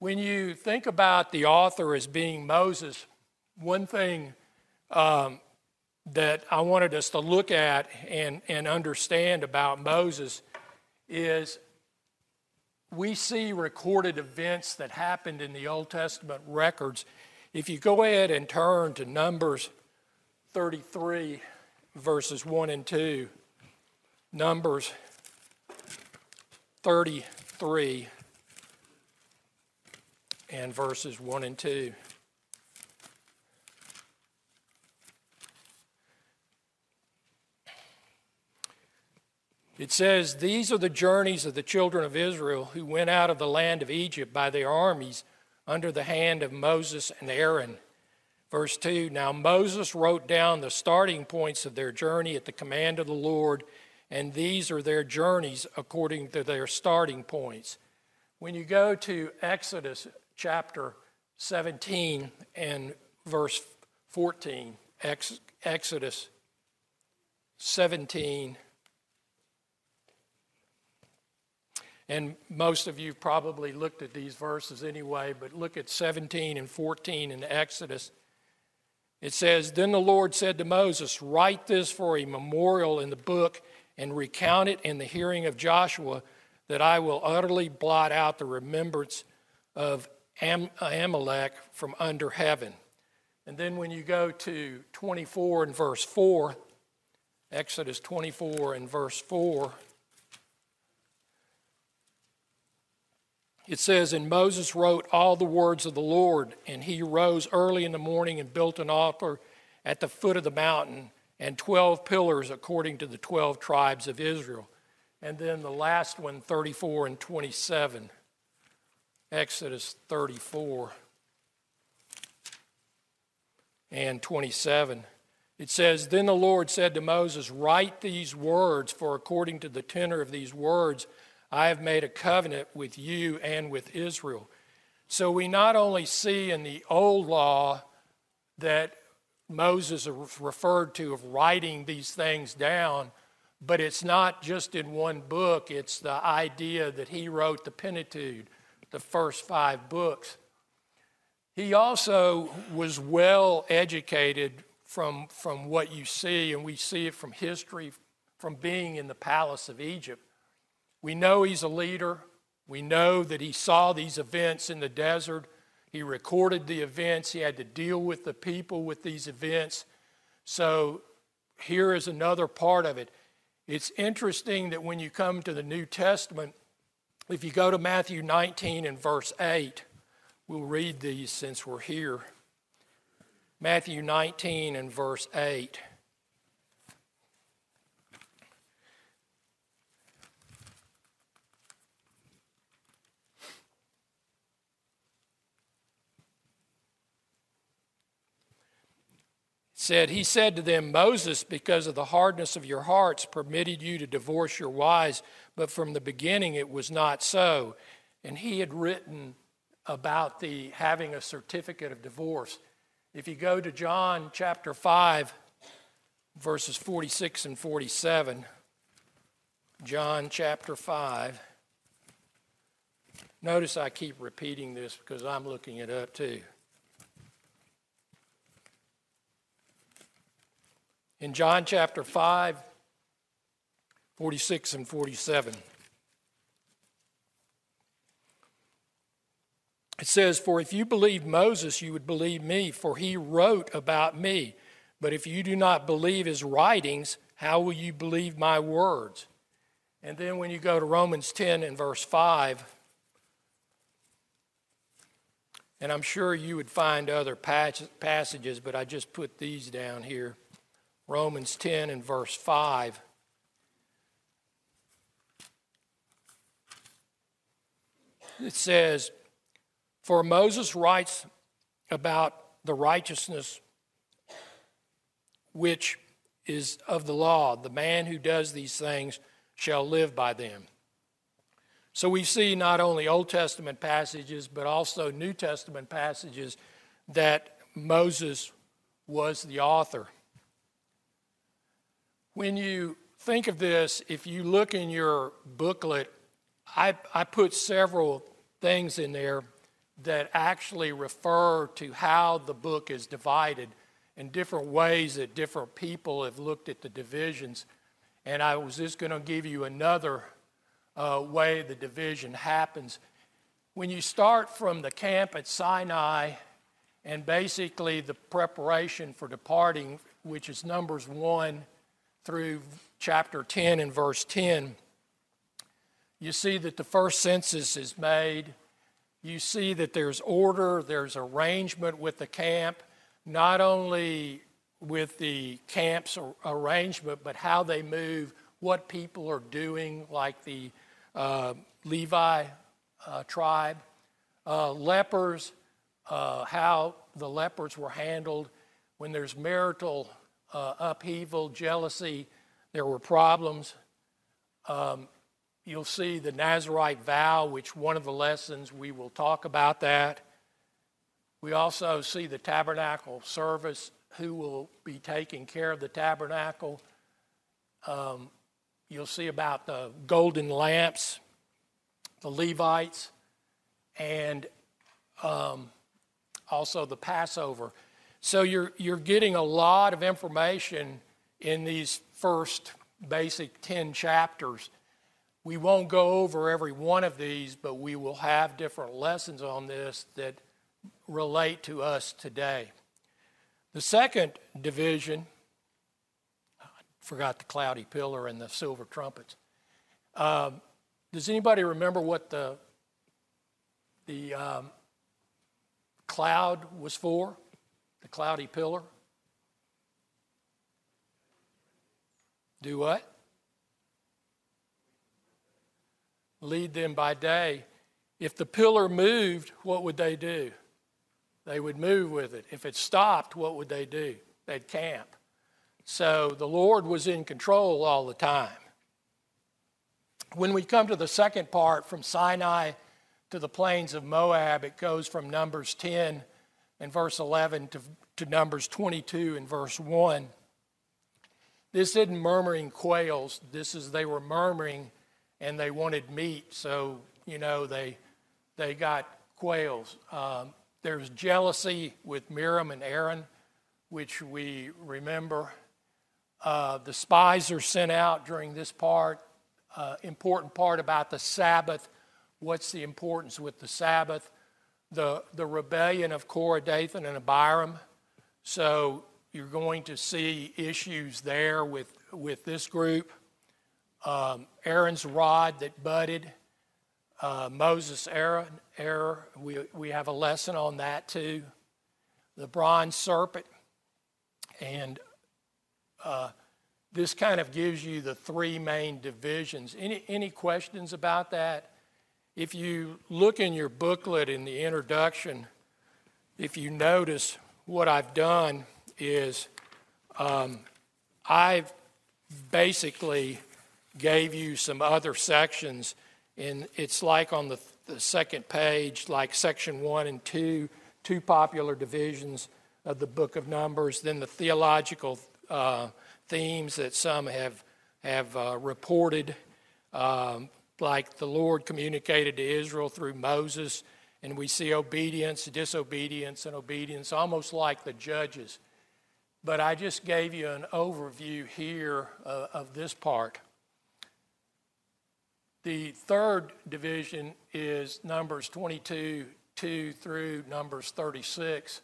When you think about the author as being Moses, one thing um, that I wanted us to look at and, and understand about Moses is we see recorded events that happened in the Old Testament records. If you go ahead and turn to Numbers 33, verses 1 and 2, Numbers 33 and verses 1 and 2. It says, These are the journeys of the children of Israel who went out of the land of Egypt by their armies under the hand of Moses and Aaron. Verse 2 Now Moses wrote down the starting points of their journey at the command of the Lord, and these are their journeys according to their starting points. When you go to Exodus chapter 17 and verse 14, Ex- Exodus 17. And most of you probably looked at these verses anyway, but look at 17 and 14 in Exodus. It says, Then the Lord said to Moses, Write this for a memorial in the book and recount it in the hearing of Joshua, that I will utterly blot out the remembrance of Am- Amalek from under heaven. And then when you go to 24 and verse 4, Exodus 24 and verse 4, it says, And Moses wrote all the words of the Lord, and he rose early in the morning and built an altar at the foot of the mountain and 12 pillars according to the 12 tribes of Israel. And then the last one, 34 and 27. Exodus 34 and 27. It says, Then the Lord said to Moses, Write these words, for according to the tenor of these words, I have made a covenant with you and with Israel. So we not only see in the old law that Moses referred to of writing these things down, but it's not just in one book, it's the idea that he wrote the Pentateuch the first five books. He also was well educated from, from what you see, and we see it from history, from being in the palace of Egypt. We know he's a leader. We know that he saw these events in the desert. He recorded the events. He had to deal with the people with these events. So here is another part of it. It's interesting that when you come to the New Testament, if you go to Matthew 19 and verse 8, we'll read these since we're here. Matthew 19 and verse 8. Said, He said to them, Moses, because of the hardness of your hearts, permitted you to divorce your wives, but from the beginning it was not so. And he had written about the having a certificate of divorce. If you go to John chapter 5, verses 46 and 47, John chapter 5. Notice I keep repeating this because I'm looking it up too. In John chapter 5, 46 and 47. It says, For if you believe Moses, you would believe me, for he wrote about me. But if you do not believe his writings, how will you believe my words? And then when you go to Romans 10 and verse 5, and I'm sure you would find other passages, but I just put these down here. Romans 10 and verse 5. It says, For Moses writes about the righteousness which is of the law. The man who does these things shall live by them. So we see not only Old Testament passages, but also New Testament passages that Moses was the author. When you think of this, if you look in your booklet, I, I put several things in there that actually refer to how the book is divided in different ways that different people have looked at the divisions. And I was just going to give you another uh, way the division happens. When you start from the camp at Sinai and basically the preparation for departing, which is Numbers 1 through chapter 10 and verse 10, you see that the first census is made. You see that there's order, there's arrangement with the camp, not only with the camp's arrangement, but how they move, what people are doing, like the uh, Levi uh, tribe, uh, lepers, uh, how the lepers were handled. When there's marital uh, upheaval, jealousy, there were problems. Um, you'll see the Nazarite vow, which one of the lessons we will talk about that. We also see the tabernacle service, who will be taking care of the tabernacle. Um, you'll see about the golden lamps, the Levites, and um, also the Passover. So you're, you're getting a lot of information in these first basic 10 chapters. We won't go over every one of these, but we will have different lessons on this that relate to us today. The second division, I forgot the cloudy pillar and the silver trumpets. Um, does anybody remember what the the um, cloud was for? Cloudy pillar. Do what? Lead them by day. If the pillar moved, what would they do? they would move with it. If it stopped, what would they do? They'd camp. So the Lord was in control all the time. When we come to the second part from Sinai to the plains of Moab, it goes from Numbers 10 and verse 11 to, to Numbers 22 and verse 1. This isn't murmuring quails. This is they were murmuring and they wanted meat, so you know they they got quails. Um, there's jealousy with Miriam and Aaron, which we remember. Uh, the spies are sent out during this part. Uh, important part about the Sabbath. What's the importance with the Sabbath? The, the rebellion of Korah, Dathan, and Abiram. So you're going to see issues there with, with this group. Um, Aaron's rod that budded uh, Moses' error, error. We, we have a lesson on that too. The bronze serpent. And uh, this kind of gives you the three main divisions. Any, any questions about that? If you look in your booklet in the introduction, if you notice what I've done is um, I've basically gave you some other sections and it's like on the, the second page, like section one and two, two popular divisions of the book of Numbers, then the theological uh, themes that some have, have uh, reported, um, like the Lord communicated to Israel through Moses, and we see obedience, disobedience, and obedience, almost like the judges. But I just gave you an overview here uh, of this part. The third division is Numbers 22 2 through Numbers 36.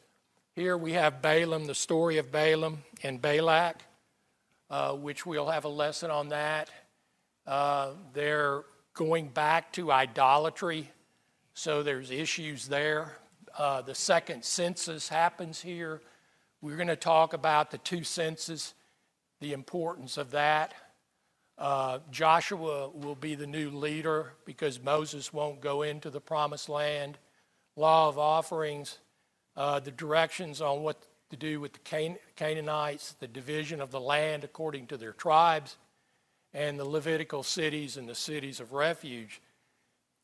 Here we have Balaam, the story of Balaam and Balak, uh, which we'll have a lesson on that. Uh, going back to idolatry, so there's issues there. Uh, the second census happens here. We're going to talk about the two censuses, the importance of that. Uh, Joshua will be the new leader because Moses won't go into the promised land. Law of offerings, uh, the directions on what to do with the Can- Canaanites, the division of the land according to their tribes, and the Levitical cities and the cities of refuge.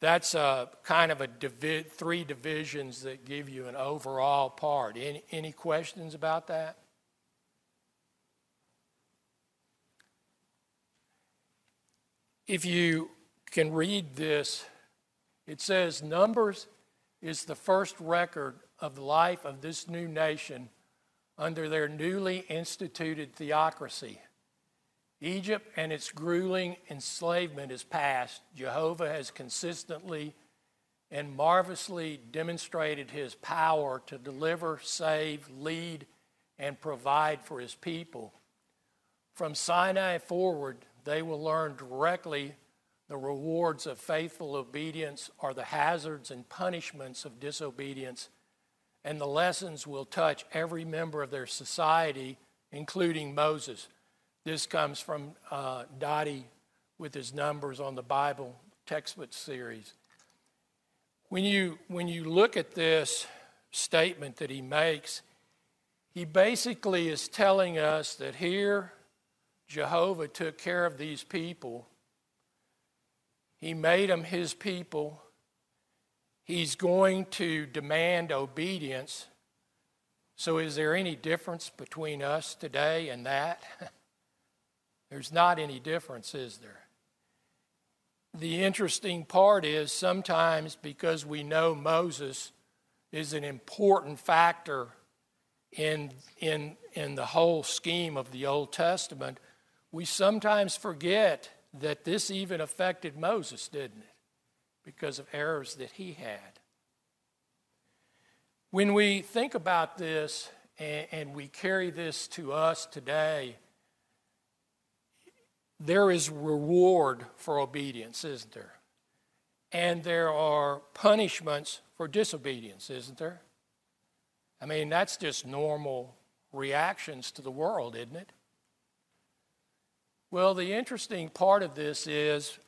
That's uh, kind of a divi- three divisions that give you an overall part. Any, any questions about that? if you can read this, it says Numbers is the first record of the life of this new nation under their newly instituted theocracy. Egypt and its grueling enslavement is past. Jehovah has consistently and marvelously demonstrated his power to deliver, save, lead, and provide for his people. From Sinai forward, they will learn directly the rewards of faithful obedience are the hazards and punishments of disobedience, and the lessons will touch every member of their society, including Moses. This comes from uh, Doty with his numbers on the Bible textbook series. When you, when you look at this statement that he makes, he basically is telling us that here Jehovah took care of these people. He made them his people. He's going to demand obedience. So, is there any difference between us today and that? There's not any difference, is there? The interesting part is sometimes because we know Moses is an important factor in, in, in the whole scheme of the Old Testament, we sometimes forget that this even affected Moses, didn't it? Because of errors that he had. When we think about this and, and we carry this to us today, there is reward for obedience, isn't there? And there are punishments for disobedience, isn't there? I mean, that's just normal reactions to the world, isn't it? Well, the interesting part of this is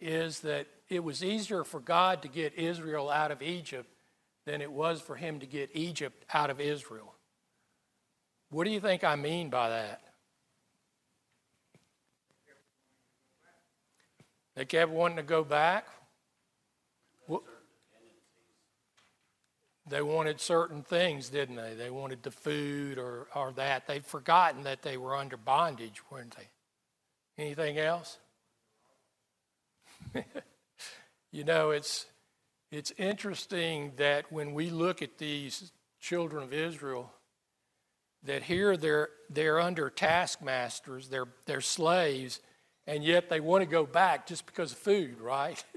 is that it was easier for God to get Israel out of Egypt than it was for him to get Egypt out of Israel. What do you think I mean by that? They kept wanting to go back. They wanted certain things, didn't they? They wanted the food or, or that. They'd forgotten that they were under bondage, weren't they? Anything else? you know, it's, it's interesting that when we look at these children of Israel, that here they're, they're under taskmasters, they're, they're slaves, and yet they want to go back just because of food, right?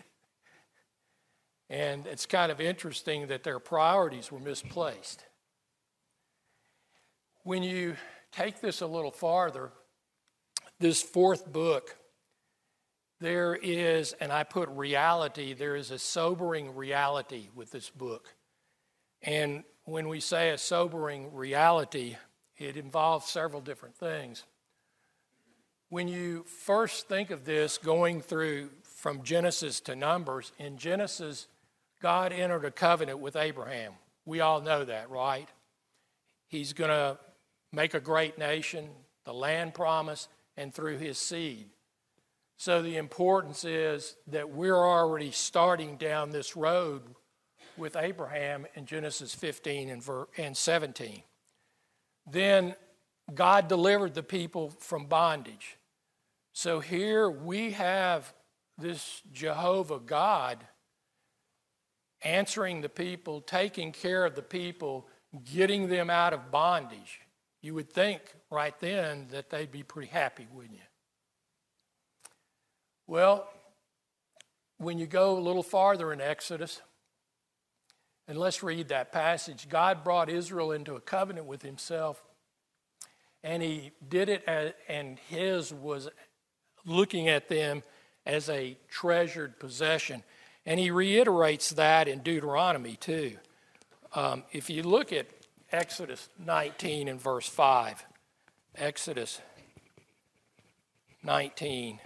And it's kind of interesting that their priorities were misplaced. When you take this a little farther, this fourth book, there is, and I put reality, there is a sobering reality with this book. And when we say a sobering reality, it involves several different things. When you first think of this going through from Genesis to Numbers, in Genesis, God entered a covenant with Abraham. We all know that, right? He's going to make a great nation, the land promise, and through his seed. So the importance is that we're already starting down this road with Abraham in Genesis 15 and 17. Then God delivered the people from bondage. So here we have this Jehovah God answering the people, taking care of the people, getting them out of bondage. You would think right then that they'd be pretty happy, wouldn't you? Well, when you go a little farther in Exodus, and let's read that passage. God brought Israel into a covenant with himself, and he did it, as, and his was looking at them as a treasured possession. And he reiterates that in Deuteronomy too. Um, if you look at Exodus 19 and verse 5, Exodus 19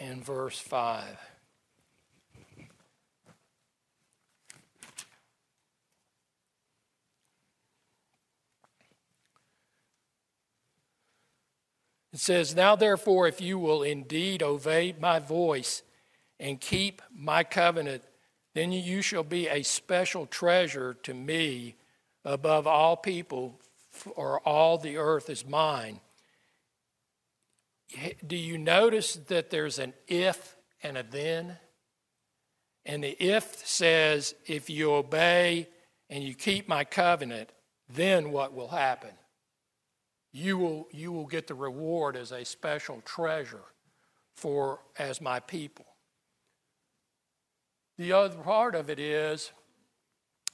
and verse 5. It says, Now therefore, if you will indeed obey my voice and keep my covenant, then you shall be a special treasure to me above all people, for all the earth is mine. Do you notice that there's an if and a then. And the if says, if you obey and you keep my covenant, then what will happen? You will, you will get the reward as a special treasure for as my people. The other part of it is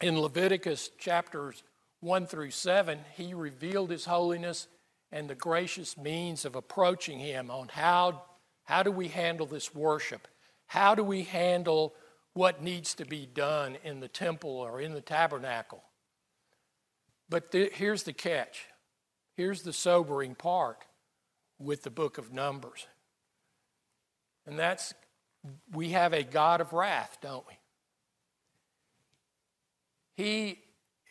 in Leviticus chapters 1 through 7, he revealed his holiness and the gracious means of approaching him on how, how do we handle this worship? How do we handle what needs to be done in the temple or in the tabernacle? But th- here's the catch. Here's the sobering part with the book of Numbers. And that's we have a God of wrath, don't we? He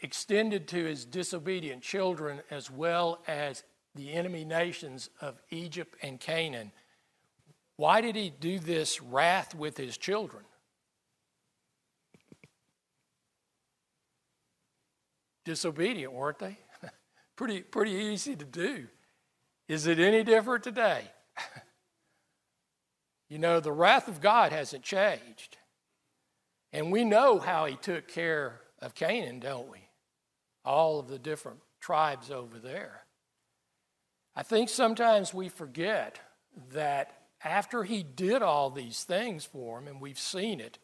extended to his disobedient children as well as the enemy nations of Egypt and Canaan. Why did he do this wrath with his children? Disobedient, weren't they? Pretty, pretty easy to do. Is it any different today? you know, the wrath of God hasn't changed. And we know how he took care of Canaan, don't we? All of the different tribes over there. I think sometimes we forget that after he did all these things for him, and we've seen it,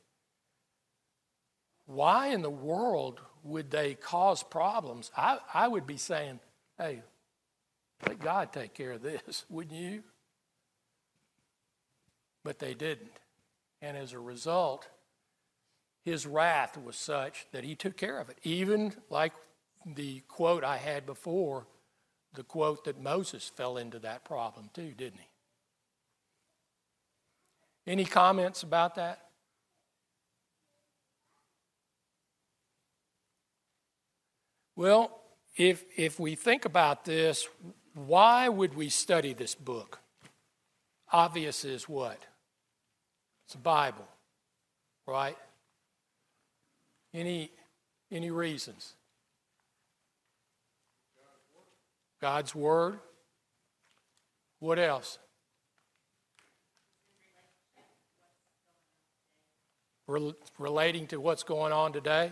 why in the world would they cause problems? I, I would be saying, hey, let God take care of this, wouldn't you? But they didn't. And as a result, his wrath was such that he took care of it. Even like the quote I had before the quote that Moses fell into that problem too, didn't he? Any comments about that? Well, if, if we think about this, why would we study this book? Obvious is what? It's a Bible, right? Any, any reasons? God's Word. What else? Rel- relating to what's going on today?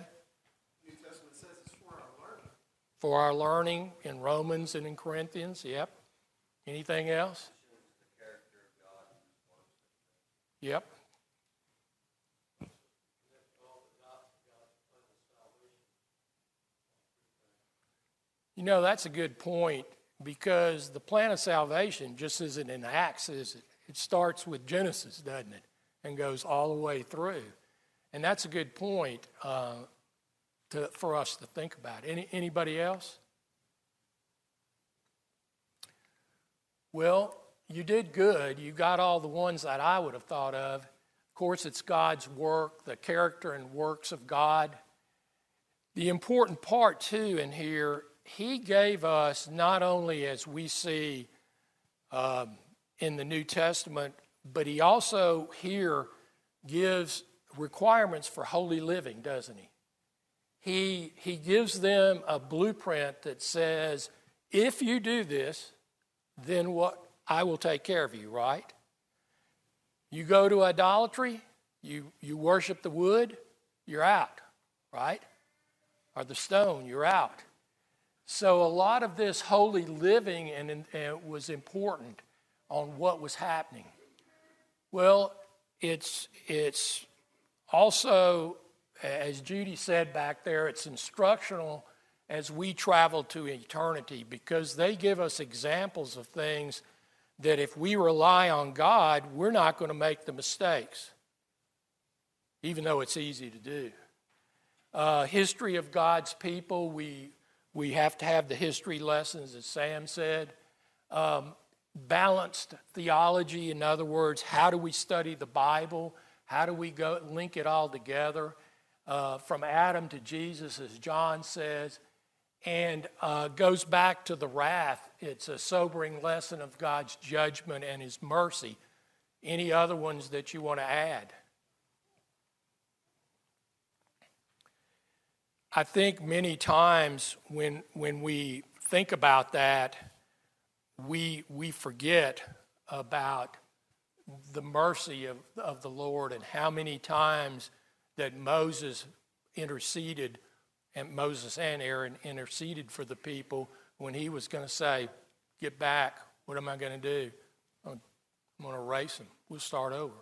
New Testament says it's for our learning. For our learning in Romans and in Corinthians, yep. Anything else? Yep. You know, that's a good point because the plan of salvation just isn't in Acts, is it? It starts with Genesis, doesn't it? And goes all the way through. And that's a good point uh, to, for us to think about. Any, anybody else? Well, you did good. You got all the ones that I would have thought of. Of course, it's God's work, the character and works of God. The important part, too, in here he gave us not only as we see um, in the New Testament, but he also here gives requirements for holy living, doesn't he? He, he gives them a blueprint that says, if you do this, then what I will take care of you, right? You go to idolatry, you, you worship the wood, you're out, right? Or the stone, you're out. So, a lot of this holy living and, and was important on what was happening. Well, it's, it's also, as Judy said back there, it's instructional as we travel to eternity because they give us examples of things that if we rely on God, we're not going to make the mistakes, even though it's easy to do. Uh, history of God's people, we we have to have the history lessons, as Sam said. Um, balanced theology, in other words, how do we study the Bible? How do we go link it all together? Uh, from Adam to Jesus, as John says, and uh, goes back to the wrath. It's a sobering lesson of God's judgment and His mercy. Any other ones that you want to add? I think many times when, when we think about that, we, we forget about the mercy of, of the Lord and how many times that Moses interceded, and Moses and Aaron interceded for the people when he was going to say, Get back, what am I going to do? I'm going to erase them. We'll start over.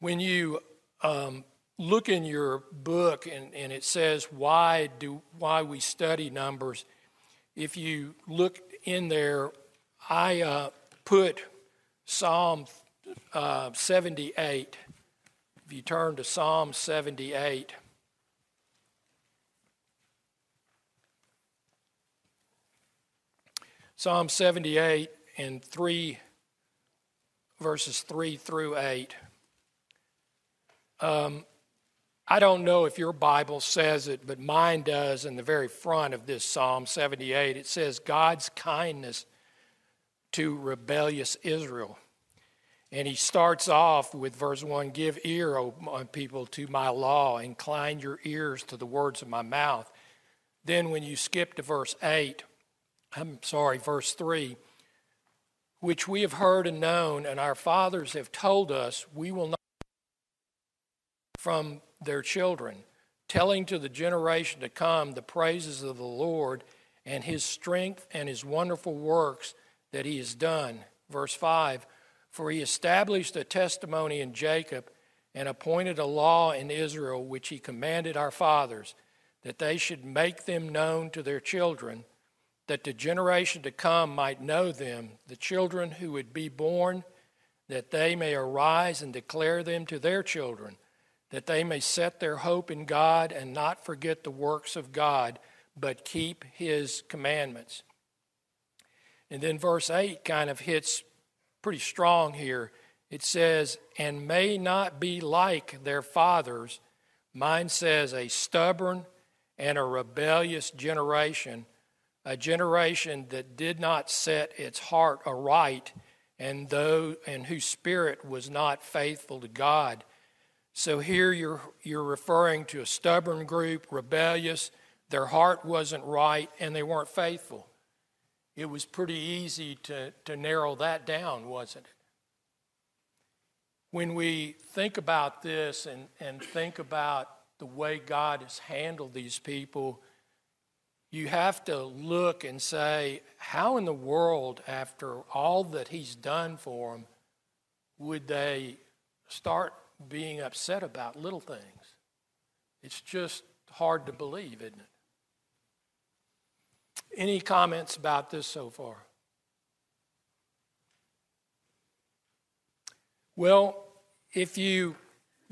When you um, look in your book and, and it says why do why we study numbers, if you look in there, I uh, put Psalm uh, 78. You turn to Psalm 78. Psalm 78 and 3, verses 3 through 8. Um, I don't know if your Bible says it, but mine does in the very front of this Psalm 78. It says, God's kindness to rebellious Israel. And he starts off with verse 1 Give ear, O uh, people, to my law, incline your ears to the words of my mouth. Then, when you skip to verse 8, I'm sorry, verse 3, which we have heard and known, and our fathers have told us, we will not from their children, telling to the generation to come the praises of the Lord and his strength and his wonderful works that he has done. Verse 5 For he established a testimony in Jacob and appointed a law in Israel, which he commanded our fathers, that they should make them known to their children, that the generation to come might know them, the children who would be born, that they may arise and declare them to their children that they may set their hope in God and not forget the works of God, but keep his commandments. And then verse 8 kind of hits pretty strong here. It says, and may not be like their fathers. Mine says, a stubborn and a rebellious generation, a generation that did not set its heart aright, and though and whose spirit was not faithful to God. So here you're, you're referring to a stubborn group, rebellious, their heart wasn't right, and they weren't faithful. It was pretty easy to, to narrow that down, wasn't it? When we think about this and, and think about the way God has handled these people, you have to look and say, how in the world, after all that He's done for them, would they start being upset about little things. It's just hard to believe, isn't it? Any comments about this so far? Well, if you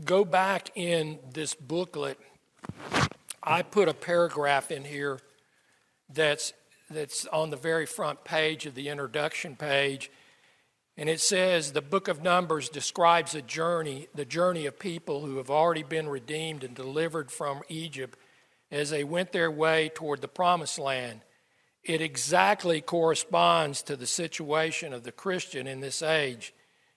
go back in this booklet, I put a paragraph in here that's that's on the very front page of the introduction page and it says the book of Numbers describes a journey, the journey of people who have already been redeemed and delivered from Egypt as they went their way toward the promised land. It exactly corresponds to the situation of the Christian in this age.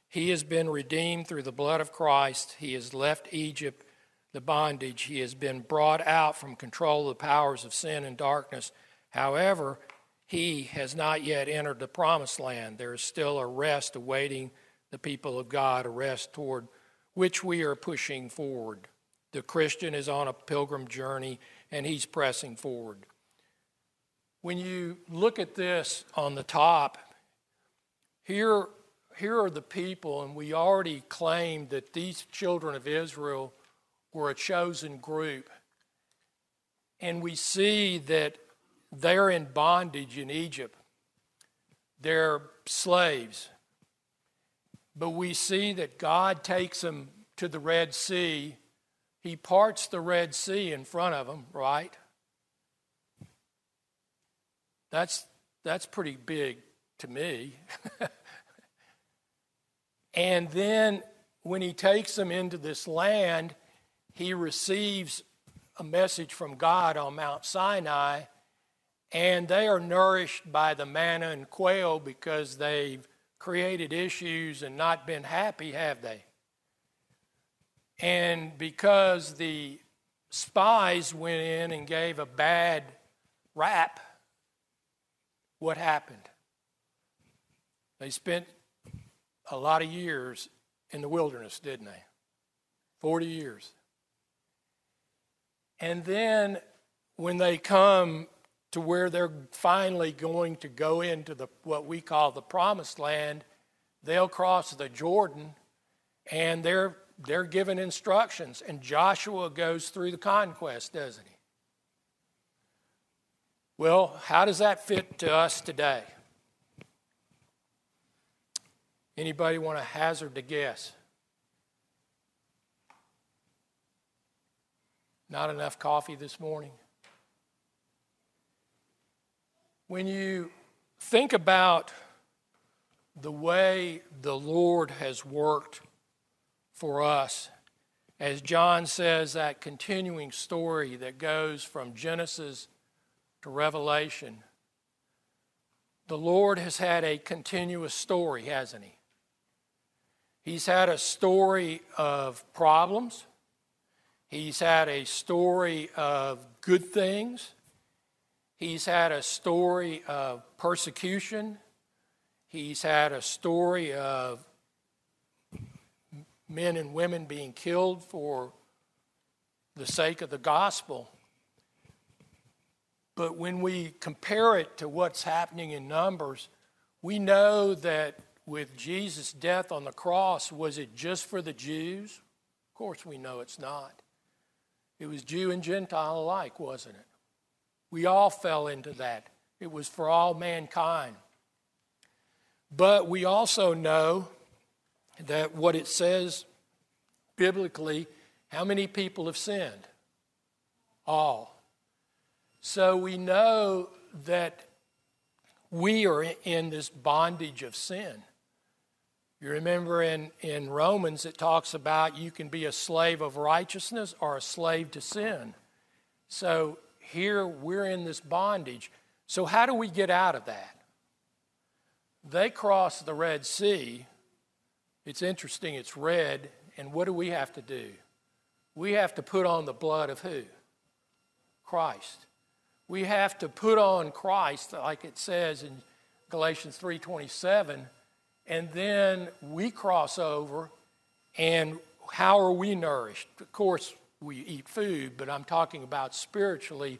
He has been redeemed through the blood of Christ. He has left Egypt, the bondage. He has been brought out from control of the powers of sin and darkness. However, he has not yet entered the promised land. There is still a rest awaiting the people of God, a rest toward which we are pushing forward. The Christian is on a pilgrim journey and he's pressing forward. When you look at this on the top, here, here are the people, and we already claimed that these children of Israel were a chosen group. And we see that they're in bondage in Egypt. They're slaves. But we see that God takes them to the Red Sea. He parts the Red Sea in front of them, right? That's, that's pretty big to me. and then when he takes them into this land, he receives a message from God on Mount Sinai and they are nourished by the manna and quail because they've created issues and not been happy, have they? And because the spies went in and gave a bad rap, what happened? They spent a lot of years in the wilderness, didn't they? 40 years. And then when they come to where they're finally going to go into the what we call the promised land, they'll cross the Jordan and they're they're given instructions and Joshua goes through the conquest, doesn't he? Well, how does that fit to us today? Anybody want to hazard a guess? Not enough coffee this morning? When you think about the way the Lord has worked for us, as John says, that continuing story that goes from Genesis to Revelation, the Lord has had a continuous story, hasn't He? He's had a story of problems. He's had a story of good things. He's had a story of persecution. He's had a story of men and women being killed for the sake of the gospel. But when we compare it to what's happening in Numbers, we know that with Jesus' death on the cross, was it just for the Jews? Of course, we know it's not. It was Jew and Gentile alike, wasn't it? We all fell into that. It was for all mankind. But we also know that what it says biblically, how many people have sinned? All. So we know that we are in this bondage of sin. You remember in, in Romans, it talks about you can be a slave of righteousness or a slave to sin. So here we're in this bondage. So, how do we get out of that? They cross the Red Sea. It's interesting, it's red. And what do we have to do? We have to put on the blood of who? Christ. We have to put on Christ, like it says in Galatians 3:27 and then we cross over, and how are we nourished? Of course, we eat food, but I'm talking about spiritually.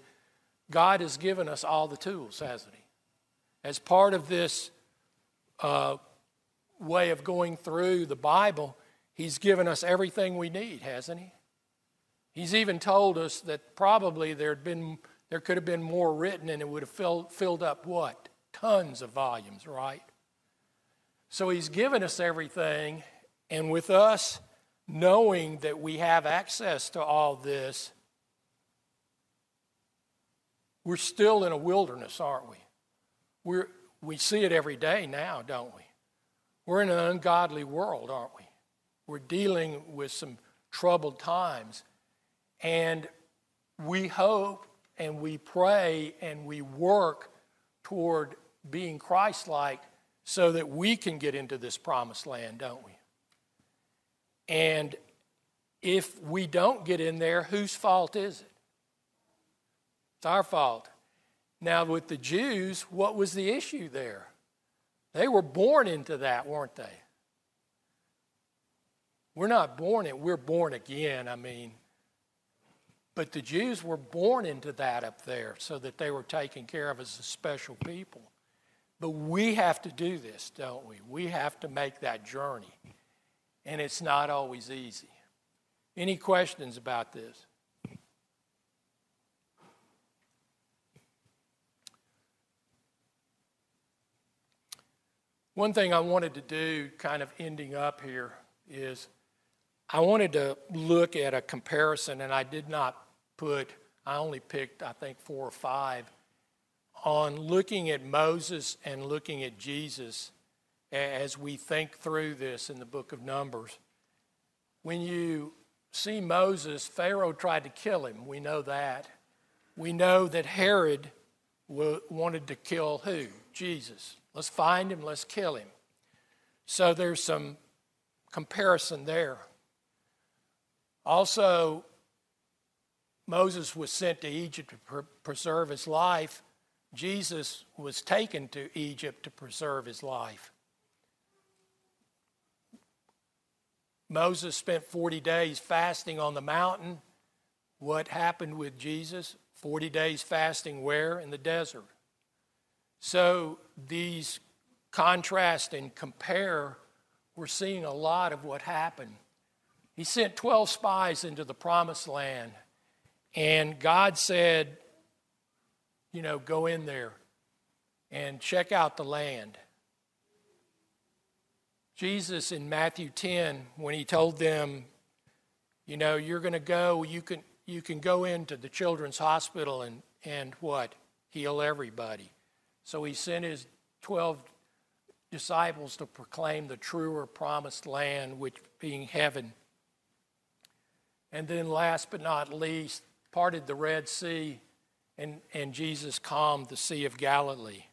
God has given us all the tools, hasn't He? As part of this uh, way of going through the Bible, He's given us everything we need, hasn't He? He's even told us that probably there'd been, there could have been more written and it would have filled, filled up what? Tons of volumes, right? So he's given us everything, and with us knowing that we have access to all this, we're still in a wilderness, aren't we? We're, we see it every day now, don't we? We're in an ungodly world, aren't we? We're dealing with some troubled times. And we hope and we pray and we work toward being Christ like so that we can get into this promised land, don't we? And if we don't get in there, whose fault is it? It's our fault. Now, with the Jews, what was the issue there? They were born into that, weren't they? We're not born in, we're born again, I mean. But the Jews were born into that up there so that they were taken care of as a special people. But we have to do this, don't we? We have to make that journey. And it's not always easy. Any questions about this? One thing I wanted to do, kind of ending up here, is I wanted to look at a comparison, and I did not put, I only picked, I think, four or five on looking at Moses and looking at Jesus as we think through this in the book of Numbers. When you see Moses, Pharaoh tried to kill him. We know that. We know that Herod wanted to kill who? Jesus. Let's find him, let's kill him. So there's some comparison there. Also, Moses was sent to Egypt to preserve his life. Jesus was taken to Egypt to preserve his life. Moses spent 40 days fasting on the mountain. What happened with Jesus? 40 days fasting where? In the desert. So these contrast and compare, we're seeing a lot of what happened. He sent 12 spies into the promised land, and God said, you know, go in there and check out the land. Jesus in Matthew 10, when he told them, you know, you're going to go, you can, you can go into the children's hospital and, and what? Heal everybody. So he sent his 12 disciples to proclaim the truer promised land, which being heaven. And then, last but not least, parted the Red Sea, and, and Jesus calmed the Sea of Galilee.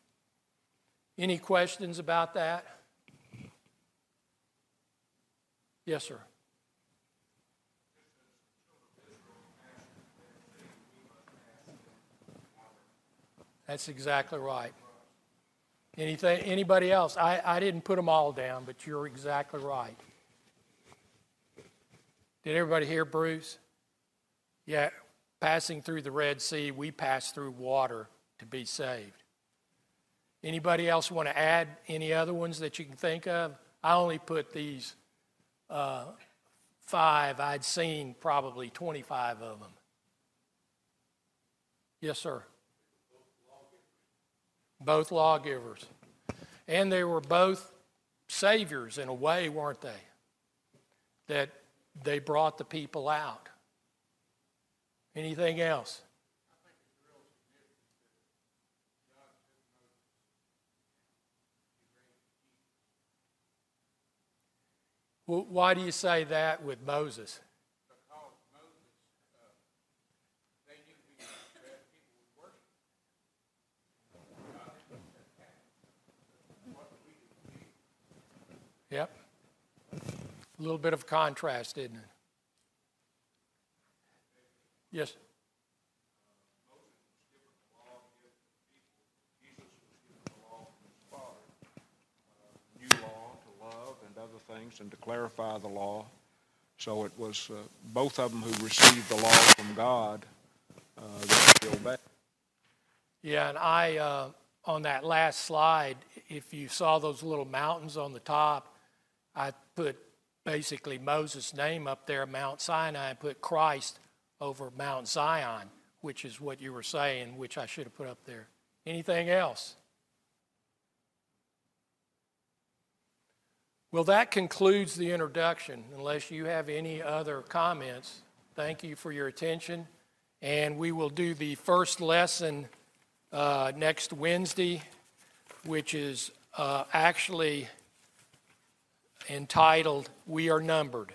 Any questions about that? Yes, sir. That's exactly right. Anything, anybody else? I, I didn't put them all down, but you're exactly right. Did everybody hear Bruce? Yeah, passing through the Red Sea, we pass through water to be saved. Anybody else want to add any other ones that you can think of? I only put these uh, five. I'd seen probably 25 of them. Yes, sir. Both lawgivers. And they were both saviors in a way, weren't they? That they brought the people out. Anything else? Well, why do you say that with Moses? Uh, yep. A little bit of contrast, isn't it? Yes. New law to love and other things and to clarify the law. So it was uh, both of them who received the law from God uh, that they obeyed. Yeah, and I, uh, on that last slide, if you saw those little mountains on the top, I put basically Moses' name up there, Mount Sinai, and put Christ over Mount Zion, which is what you were saying, which I should have put up there. Anything else? Well, that concludes the introduction. Unless you have any other comments, thank you for your attention. And we will do the first lesson uh, next Wednesday, which is uh, actually entitled We Are Numbered.